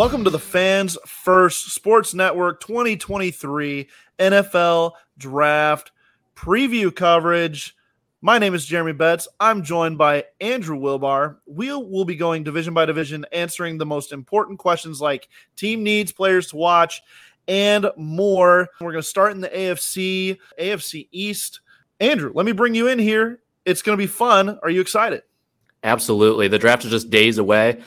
Welcome to the Fans First Sports Network 2023 NFL Draft preview coverage. My name is Jeremy Betz. I'm joined by Andrew Wilbar. We will be going division by division, answering the most important questions like team needs, players to watch, and more. We're going to start in the AFC, AFC East. Andrew, let me bring you in here. It's going to be fun. Are you excited? Absolutely. The draft is just days away.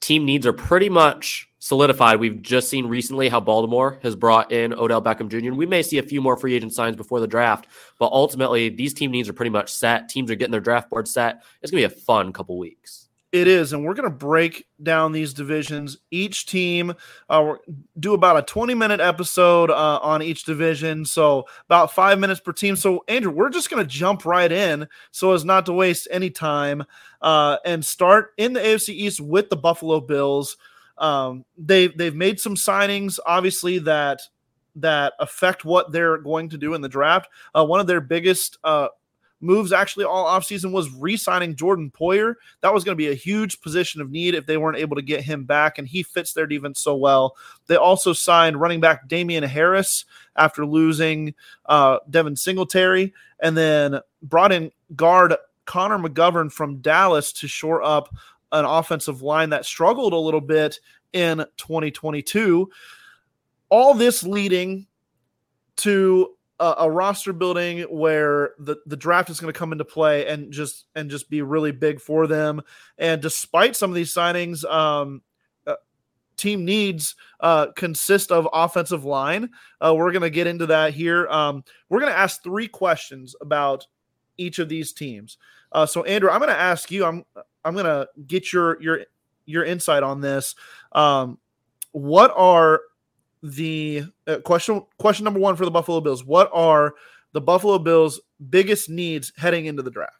Team needs are pretty much solidified. We've just seen recently how Baltimore has brought in Odell Beckham Jr. We may see a few more free agent signs before the draft, but ultimately, these team needs are pretty much set. Teams are getting their draft board set. It's going to be a fun couple weeks. It is, and we're going to break down these divisions. Each team, uh, do about a 20 minute episode uh, on each division, so about five minutes per team. So, Andrew, we're just going to jump right in so as not to waste any time uh, and start in the AFC East with the Buffalo Bills. Um, they they've made some signings, obviously that that affect what they're going to do in the draft. Uh, one of their biggest uh, moves actually all offseason was re-signing Jordan Poyer. That was going to be a huge position of need if they weren't able to get him back, and he fits their defense so well. They also signed running back Damien Harris after losing uh, Devin Singletary, and then brought in guard Connor McGovern from Dallas to shore up an offensive line that struggled a little bit in 2022. All this leading to a, a roster building where the, the draft is going to come into play and just and just be really big for them. And despite some of these signings, um, uh, team needs uh, consist of offensive line. Uh, we're going to get into that here. Um, we're going to ask three questions about each of these teams. Uh, so, Andrew, I'm going to ask you. I'm I'm going to get your your your insight on this. Um, what are the uh, question question number one for the Buffalo Bills. What are the Buffalo Bills' biggest needs heading into the draft?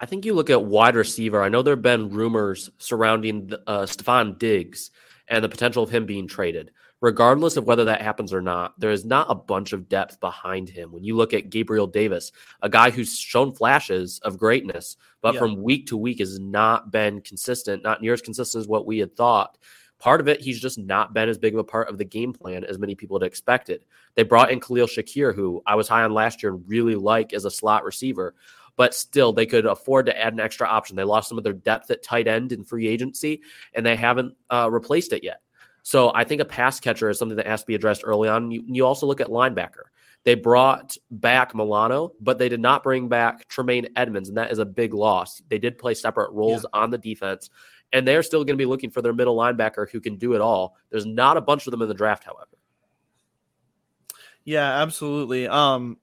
I think you look at wide receiver. I know there have been rumors surrounding uh, Stefon Diggs and the potential of him being traded. Regardless of whether that happens or not, there is not a bunch of depth behind him. When you look at Gabriel Davis, a guy who's shown flashes of greatness, but yeah. from week to week has not been consistent, not near as consistent as what we had thought. Part of it, he's just not been as big of a part of the game plan as many people had expected. They brought in Khalil Shakir, who I was high on last year and really like as a slot receiver, but still they could afford to add an extra option. They lost some of their depth at tight end in free agency, and they haven't uh, replaced it yet. So I think a pass catcher is something that has to be addressed early on. You, you also look at linebacker. They brought back Milano, but they did not bring back Tremaine Edmunds, and that is a big loss. They did play separate roles yeah. on the defense, and they're still going to be looking for their middle linebacker who can do it all. There's not a bunch of them in the draft, however. Yeah, absolutely. Um,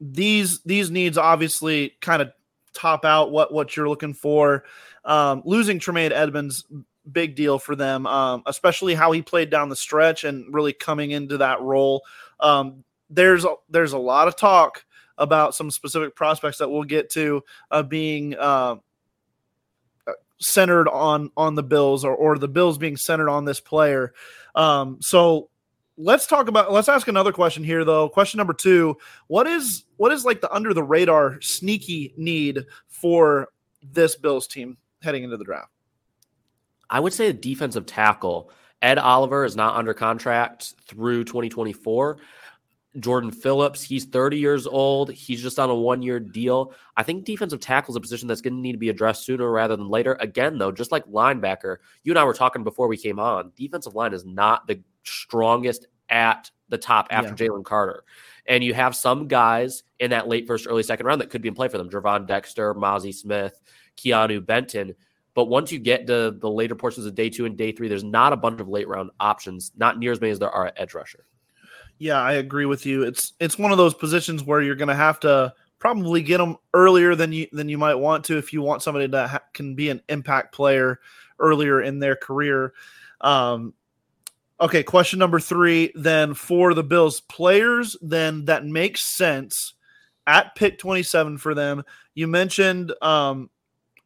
these these needs obviously kind of top out what what you're looking for. Um, losing Tremaine Edmunds, big deal for them, um, especially how he played down the stretch and really coming into that role. Um, there's a, there's a lot of talk about some specific prospects that we'll get to uh, being uh, centered on on the Bills or or the Bills being centered on this player. Um, so let's talk about let's ask another question here though. Question number two what is what is like the under the radar sneaky need for this bills team heading into the draft? I would say a defensive tackle ed oliver is not under contract through 2024 jordan phillips he's 30 years old he's just on a one year deal i think defensive tackle is a position that's going to need to be addressed sooner rather than later again though just like linebacker you and i were talking before we came on defensive line is not the strongest at the top after yeah. Jalen Carter. And you have some guys in that late first, early second round that could be in play for them. Gervon Dexter, Mazi Smith, Keanu Benton. But once you get to the later portions of day two and day three, there's not a bunch of late round options, not near as many as there are at edge rusher. Yeah, I agree with you. It's it's one of those positions where you're going to have to probably get them earlier than you than you might want to if you want somebody that ha- can be an impact player earlier in their career. Um, Okay, question number three. Then for the Bills players, then that makes sense at pick twenty seven for them. You mentioned um,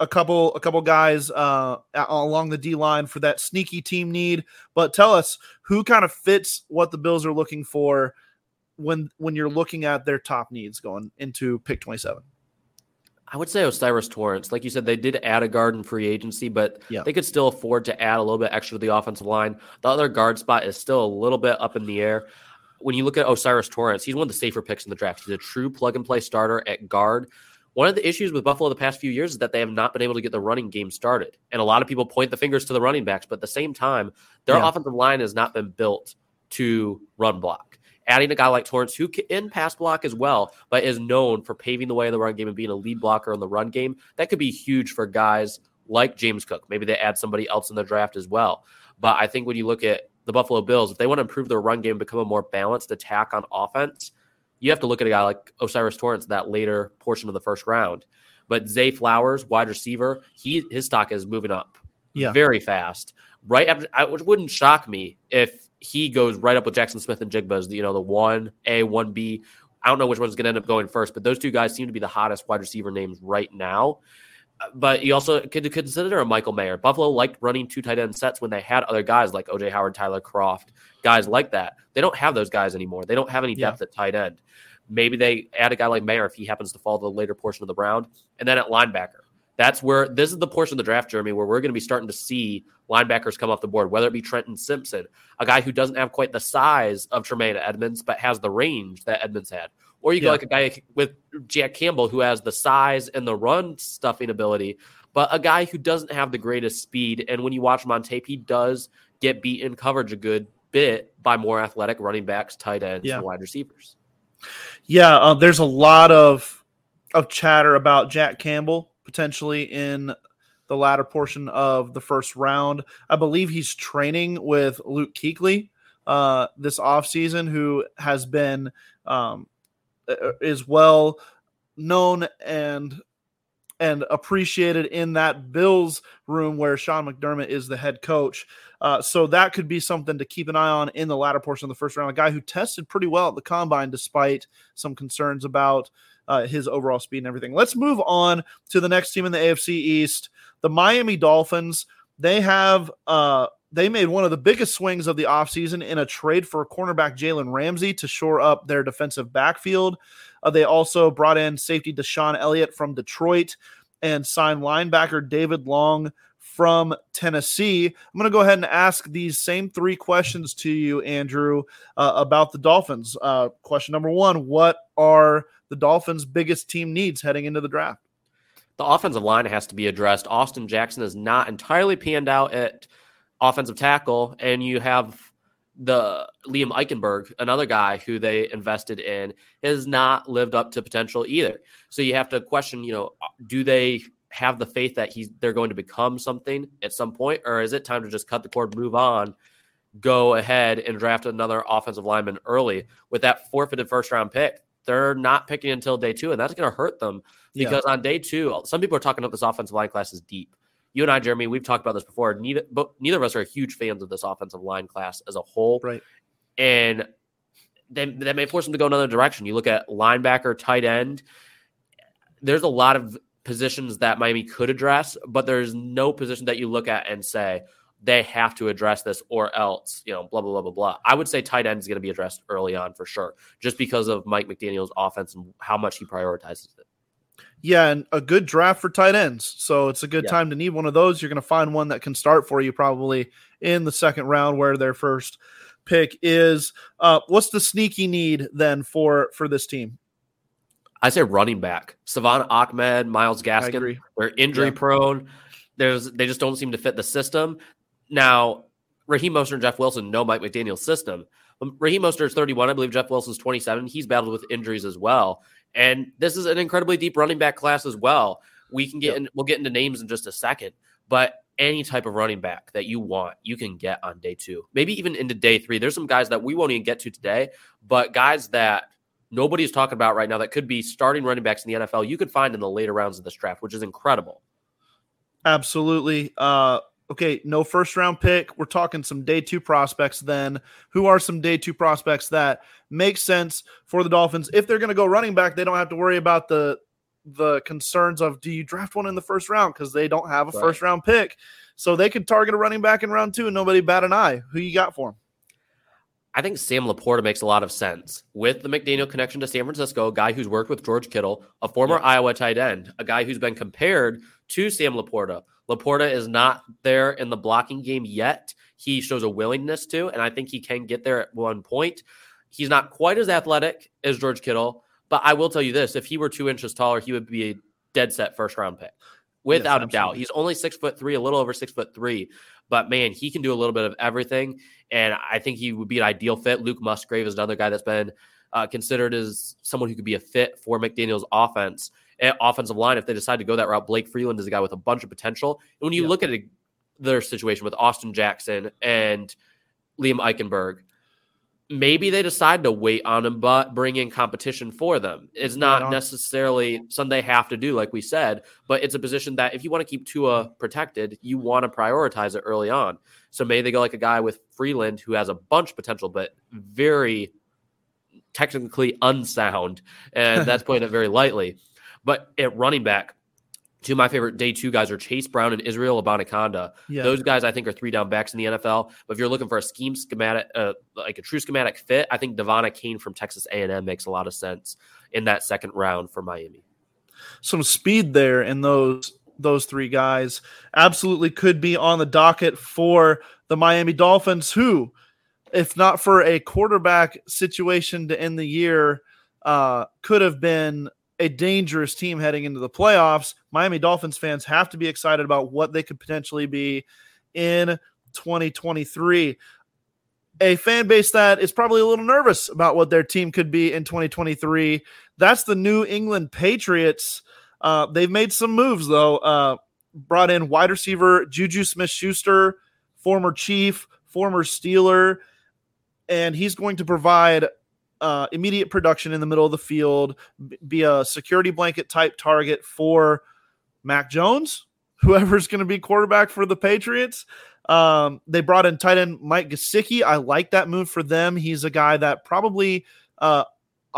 a couple a couple guys uh, along the D line for that sneaky team need, but tell us who kind of fits what the Bills are looking for when when you're looking at their top needs going into pick twenty seven. I would say O'Cyrus Torrence. Like you said, they did add a guard in free agency, but yeah. they could still afford to add a little bit extra to the offensive line. The other guard spot is still a little bit up in the air. When you look at O'Cyrus Torrence, he's one of the safer picks in the draft. He's a true plug and play starter at guard. One of the issues with Buffalo the past few years is that they have not been able to get the running game started. And a lot of people point the fingers to the running backs, but at the same time, their yeah. offensive line has not been built to run block adding a guy like Torrence, who can pass block as well, but is known for paving the way in the run game and being a lead blocker in the run game, that could be huge for guys like James Cook. Maybe they add somebody else in the draft as well. But I think when you look at the Buffalo Bills, if they want to improve their run game, become a more balanced attack on offense, you have to look at a guy like O'Cyrus Torrence that later portion of the first round. But Zay Flowers, wide receiver, he his stock is moving up yeah. very fast. Right after, it wouldn't shock me if he goes right up with Jaxon Smith-Njigba as the, you know the one A, one B. I don't know which one's going to end up going first, but those two guys seem to be the hottest wide receiver names right now. But you also could consider a Michael Mayer. Buffalo liked running two tight end sets when they had other guys like OJ Howard, Tyler Kroft, guys like that. They don't have those guys anymore. They don't have any depth yeah. at tight end. Maybe they add a guy like Mayer if he happens to fall to the later portion of the round. And then at linebacker, that's where this is the portion of the draft, Jeremy, where we're going to be starting to see linebackers come off the board, whether it be Trenton Simpson, a guy who doesn't have quite the size of Tremaine Edmunds, but has the range that Edmunds had. Or you yeah. go like a guy with Jack Campbell, who has the size and the run stuffing ability, but a guy who doesn't have the greatest speed. And when you watch him on tape, he does get beat in coverage a good bit by more athletic running backs, tight ends, yeah. and wide receivers. Yeah, uh, there's a lot of of chatter about Jack Campbell potentially in the latter portion of the first round. I believe he's training with Luke Kuechly uh, this offseason, who has been um, is well known and and appreciated in that Bills room where Sean McDermott is the head coach. Uh, so that could be something to keep an eye on in the latter portion of the first round. A guy who tested pretty well at the combine, despite some concerns about uh, his overall speed and everything. Let's move on to the next team in the AFC East, the Miami Dolphins. They have uh, they made one of the biggest swings of the offseason in a trade for cornerback Jalen Ramsey to shore up their defensive backfield. Uh, they also brought in safety DeShon Elliott from Detroit and signed linebacker David Long from Tennessee. I'm going to go ahead and ask these same three questions to you, Andrew, uh, about the Dolphins. Uh, question number one What are the Dolphins' biggest team needs heading into the draft? The offensive line has to be addressed. Austin Jackson is not entirely panned out at offensive tackle, and you have the Liam Eichenberg, another guy who they invested in, has not lived up to potential either. So you have to question, you know, do they have the faith that he's they're going to become something at some point, or is it time to just cut the cord, move on, go ahead and draft another offensive lineman early with that forfeited first round pick? they're not picking until day two, and that's going to hurt them because yeah. on day two, some people are talking about this offensive line class is deep. You and I, Jeremy, we've talked about this before. Neither, but neither of us are huge fans of this offensive line class as a whole, right? And they, that may force them to go another direction. You look at linebacker, tight end. There's a lot of positions that Miami could address, but there's no position that you look at and say they have to address this or else, you know, blah, blah, blah, blah, blah. I would say tight end is going to be addressed early on for sure, just because of Mike McDaniel's offense and how much he prioritizes it. Yeah, and a good draft for tight ends. So it's a good yeah. time to need one of those. You're going to find one that can start for you probably in the second round where their first pick is. Uh, what's the sneaky need then for for this team? I say running back. Salvon Ahmed, Myles Gaskin. They're injury yeah. prone. There's they just don't seem to fit the system. Now, Raheem Mostert and Jeff Wilson know Mike McDaniel's system. Raheem Mostert is 31. I believe Jeff Wilson's 27. He's battled with injuries as well. And this is an incredibly deep running back class as well. We can get yep. in, we'll get into names in just a second, but any type of running back that you want, you can get on day two, maybe even into day three. There's some guys that we won't even get to today, but guys that nobody's talking about right now that could be starting running backs in the NFL, you could find in the later rounds of this draft, which is incredible. Absolutely. Uh, okay, no first round pick. We're talking some day two prospects then. Who are some day two prospects that make sense for the Dolphins? If they're going to go running back, they don't have to worry about the the concerns of do you draft one in the first round because they don't have a right. first round pick. So they could target a running back in round two and nobody bat an eye. Who you got for them? I think Sam LaPorta makes a lot of sense with the McDaniel connection to San Francisco, a guy who's worked with George Kittle, a former yeah. Iowa tight end, a guy who's been compared to Sam LaPorta. LaPorta is not there in the blocking game yet. He shows a willingness to, and I think he can get there at one point. He's not quite as athletic as George Kittle, but I will tell you this: if he were two inches taller, he would be a dead set first round pick, without yes, a doubt. He's only six foot three, a little over six foot three, but man, he can do a little bit of everything, and I think he would be an ideal fit. Luke Musgrave is another guy that's been uh, considered as someone who could be a fit for McDaniel's offense offensive line if they decide to go that route. Blake Freeland is a guy with a bunch of potential. And when you yeah. look at it, their situation with Austin Jackson and Liam Eichenberg, maybe they decide to wait on him, but bring in competition for them. It's not necessarily something they have to do, like we said, but it's a position that if you want to keep Tua protected, you want to prioritize it early on. So maybe they go like a guy with Freeland who has a bunch of potential, but very technically unsound, and that's putting it very lightly. But at running back, two of my favorite day two guys are Chase Brown and Israel Abanikanda. Yeah. Those guys I think are three down backs in the NFL. But if you're looking for a scheme schematic, uh, like a true schematic fit, I think De'Von Achane from Texas A&M makes a lot of sense in that second round for Miami. Some speed there in those those three guys absolutely could be on the docket for the Miami Dolphins, who, if not for a quarterback situation to end the year, uh, could have been a dangerous team heading into the playoffs. Miami Dolphins fans have to be excited about what they could potentially be in 2023. A fan base that is probably a little nervous about what their team could be in 2023. That's the New England Patriots. Uh, they've made some moves, though. Uh, brought in wide receiver Juju Smith Schuster, former Chief, former Steeler, and he's going to provide uh, immediate production in the middle of the field, be a security blanket type target for Mac Jones, whoever's going to be quarterback for the Patriots. Um, they brought in tight end Mike Gesicki. I like that move for them. He's a guy that probably uh,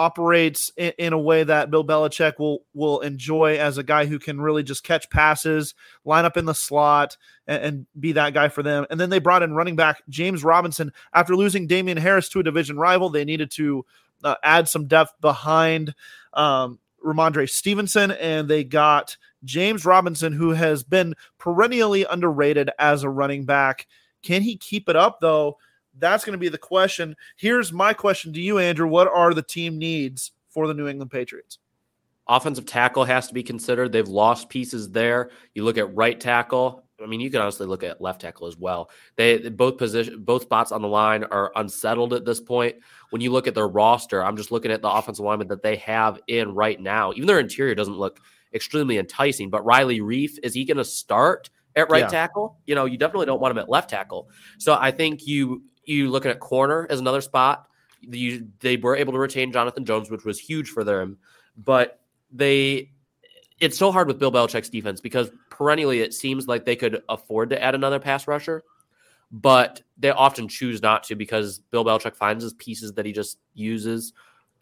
operates in, in, a way that Bill Belichick will will enjoy as a guy who can really just catch passes, line up in the slot, and, and, be that guy for them. And then they brought in running back James Robinson after losing Damien Harris to a division rival. They needed to uh, add some depth behind um, Rhamondre Stevenson, and they got James Robinson, who has been perennially underrated as a running back. Can he keep it up though? That's going to be the question. Here's my question to you, Andrew. What are the team needs for the New England Patriots? Offensive tackle has to be considered. They've lost pieces there. You look at right tackle. I mean, you can honestly look at left tackle as well. They both position, both spots on the line are unsettled at this point. When you look at their roster, I'm just looking at the offensive lineman that they have in right now. Even their interior doesn't look extremely enticing. But Riley Reiff, is he going to start at right yeah. tackle? You know, you definitely don't want him at left tackle. So I think you you looking at corner as another spot. You, they were able to retain Jonathan Jones, which was huge for them, but they it's so hard with Bill Belichick's defense because perennially it seems like they could afford to add another pass rusher. but they often choose not to because Bill Belichick finds his pieces that he just uses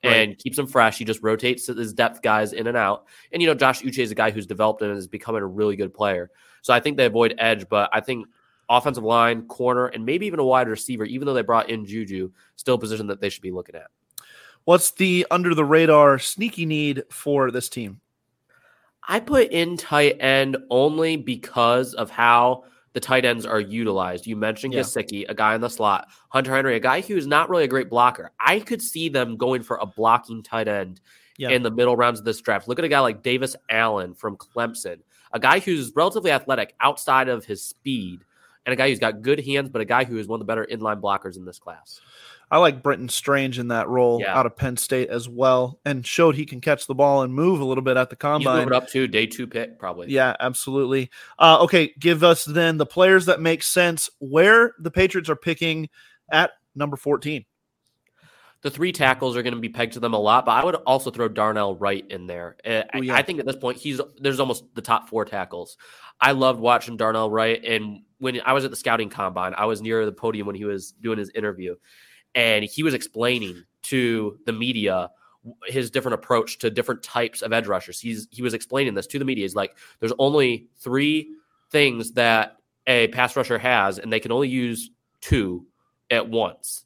and keeps them fresh. He just rotates his depth guys in and out. And you know, Josh Uche is a guy who's developed and is becoming a really good player. So I think they avoid edge, but I think offensive line, corner, and maybe even a wide receiver, even though they brought in Juju, still a position that they should be looking at. What's the under the radar sneaky need for this team? I put in tight end only because of how the tight ends are utilized. You mentioned yeah. Gesicki, a guy in the slot, Hunter Henry, a guy who's not really a great blocker. I could see them going for a blocking tight end yeah. in the middle rounds of this draft. Look at a guy like Davis Allen from Clemson, a guy who's relatively athletic outside of his speed, and a guy who's got good hands, but a guy who is one of the better inline blockers in this class. I like Brenton Strange in that role yeah. out of Penn State as well, and showed he can catch the ball and move a little bit at the combine. Up to day two pick, probably. Yeah, absolutely. Uh, okay, give us then the players that make sense where the Patriots are picking at number 14. The three tackles are going to be pegged to them a lot, but I would also throw Darnell Wright in there. Uh, Ooh, yeah. I, I think at this point he's there's almost the top four tackles. I loved watching Darnell Wright, and when I was at the scouting combine, I was near the podium when he was doing his interview, and he was explaining to the media his different approach to different types of edge rushers. He's he was explaining this to the media. He's like, there's only three things that a pass rusher has, and they can only use two at once.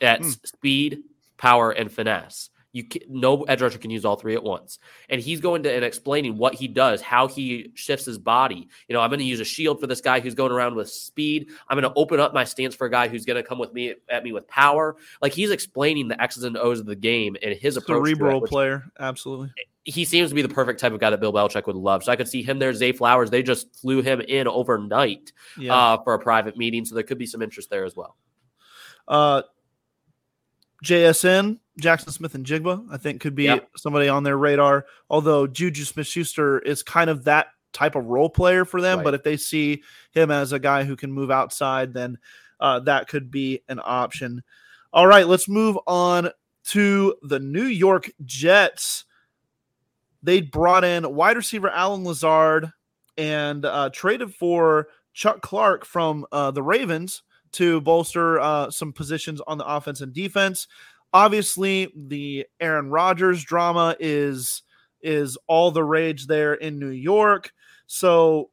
That's hmm. speed, power, and finesse. You can, no edge rusher can use all three at once. And he's going to and explaining what he does, how he shifts his body. You know, I'm going to use a shield for this guy who's going around with speed. I'm going to open up my stance for a guy who's going to come with me at me with power. Like he's explaining the X's and O's of the game and his approach. Cerebral it, player, absolutely. He seems to be the perfect type of guy that Bill Belichick would love. So I could see him there. Zay Flowers, they just flew him in overnight yeah. uh, for a private meeting, so there could be some interest there as well. Uh, JSN, Jaxon Smith-Njigba, I think could be yep. somebody on their radar. Although Juju Smith Schuster is kind of that type of role player for them. Right. But if they see him as a guy who can move outside, then uh, that could be an option. All right, let's move on to the New York Jets. They brought in wide receiver Allen Lazard and uh, traded for Chuck Clark from uh, the Ravens to bolster uh, some positions on the offense and defense. Obviously, the Aaron Rodgers drama is is all the rage there in New York. So,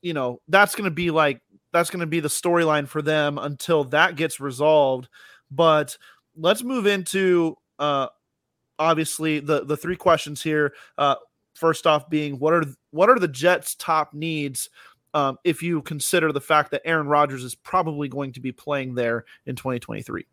you know, that's going to be like that's going to be the storyline for them until that gets resolved. But let's move into uh obviously the the three questions here. Uh first off being what are what are the Jets top needs um, if you consider the fact that Aaron Rodgers is probably going to be playing there in 2023.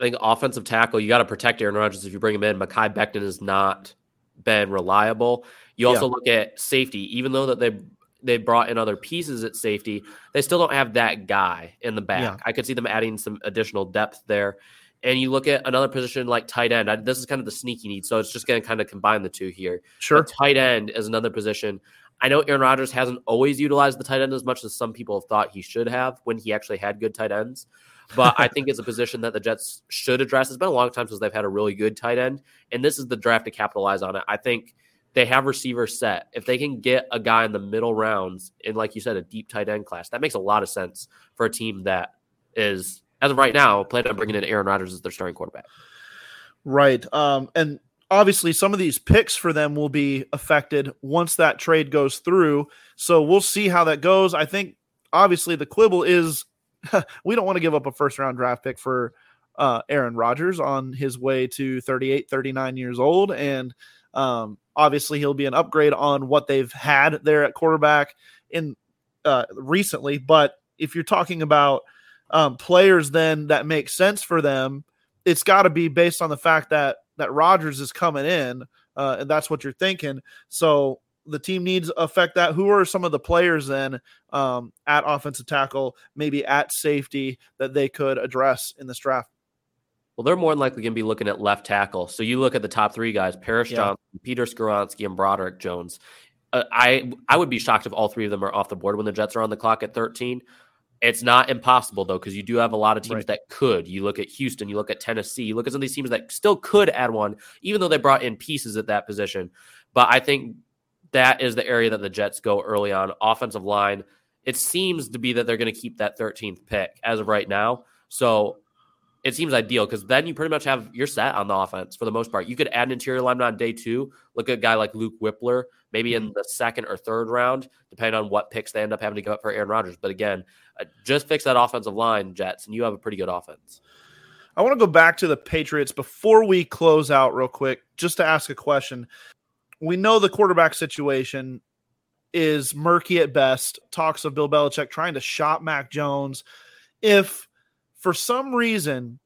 I think offensive tackle, you got to protect Aaron Rodgers if you bring him in. Mekhi Becton has not been reliable. You also yeah. look at safety, even though that they they brought in other pieces at safety, they still don't have that guy in the back. Yeah. I could see them adding some additional depth there. And you look at another position like tight end. I, this is kind of the sneaky need, so it's just going to kind of combine the two here. Sure, but tight end is another position I know Aaron Rodgers hasn't always utilized the tight end as much as some people have thought he should have when he actually had good tight ends. But I think it's a position that the Jets should address. It's been a long time since they've had a really good tight end, and this is the draft to capitalize on it. I think they have receivers set. If they can get a guy in the middle rounds, in like you said, a deep tight end class, that makes a lot of sense for a team that is, as of right now, planning on bringing in Aaron Rodgers as their starting quarterback. Right. Um, and obviously some of these picks for them will be affected once that trade goes through. So we'll see how that goes. I think obviously the quibble is we don't want to give up a first round draft pick for uh, Aaron Rodgers on his way to 38, 39 years old. And um, obviously he'll be an upgrade on what they've had there at quarterback in uh, recently. But if you're talking about um, players then that makes sense for them, it's got to be based on the fact that that Rodgers is coming in, uh, and that's what you're thinking. So the team needs affect that. Who are some of the players then um, at offensive tackle, maybe at safety that they could address in this draft? Well, they're more than likely going to be looking at left tackle. So you look at the top three guys: Paris yeah. Johnson, Peter Skoronski, and Broderick Jones. Uh, I I would be shocked if all three of them are off the board when the Jets are on the clock at 13. It's not impossible though, because you do have a lot of teams right. that could. You look at Houston, you look at Tennessee, you look at some of these teams that still could add one, even though they brought in pieces at that position. But I think that is the area that the Jets go early on. Offensive line it seems to be that they're going to keep that 13th pick as of right now. So it seems ideal because then you pretty much have you're set on the offense for the most part. You could add an interior lineman on day two. Look at a guy like Luke Wypler, maybe in mm-hmm. the second or third round, depending on what picks they end up having to give up for Aaron Rodgers. But again, uh, just fix that offensive line, Jets, and you have a pretty good offense. I want to go back to the Patriots before we close out real quick, just to ask a question. We know the quarterback situation is murky at best. Talks of Bill Belichick trying to shop Mac Jones. If for some reason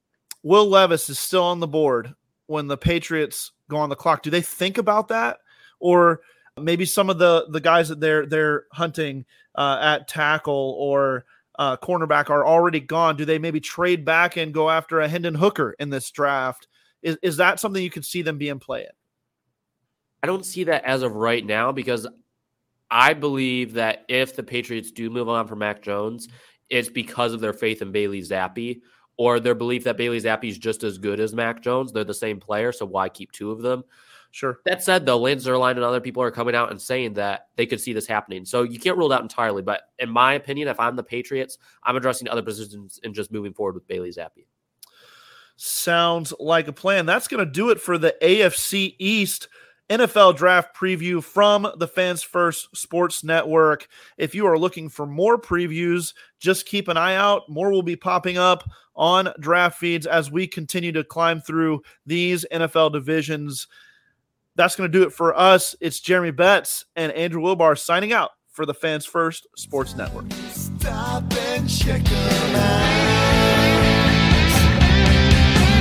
Will Levis is still on the board when the Patriots go on the clock, do they think about that? Or maybe some of the the guys that they're they're hunting uh, at tackle or uh, cornerback are already gone. Do they maybe trade back and go after a Hendon Hooker in this draft? Is is that something you could see them being playing? I don't see that as of right now because I believe that if the Patriots do move on from Mac Jones, it's because of their faith in Bailey Zappe or their belief that Bailey Zappe is just as good as Mac Jones. They're the same player, so why keep two of them? Sure. That said, though, Lance Zierlein and other people are coming out and saying that they could see this happening. So you can't rule it out entirely. But in my opinion, if I'm the Patriots, I'm addressing other positions and just moving forward with Bailey Zappe. Sounds like a plan. That's going to do it for the AFC East. NFL draft preview from the Fans First Sports Network. If you are looking for more previews, just keep an eye out. More will be popping up on draft feeds as we continue to climb through these NFL divisions that's going to do it for us. It's Jeremy Betz and Andrew Wilbar signing out for the Fans First Sports Network.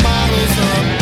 Models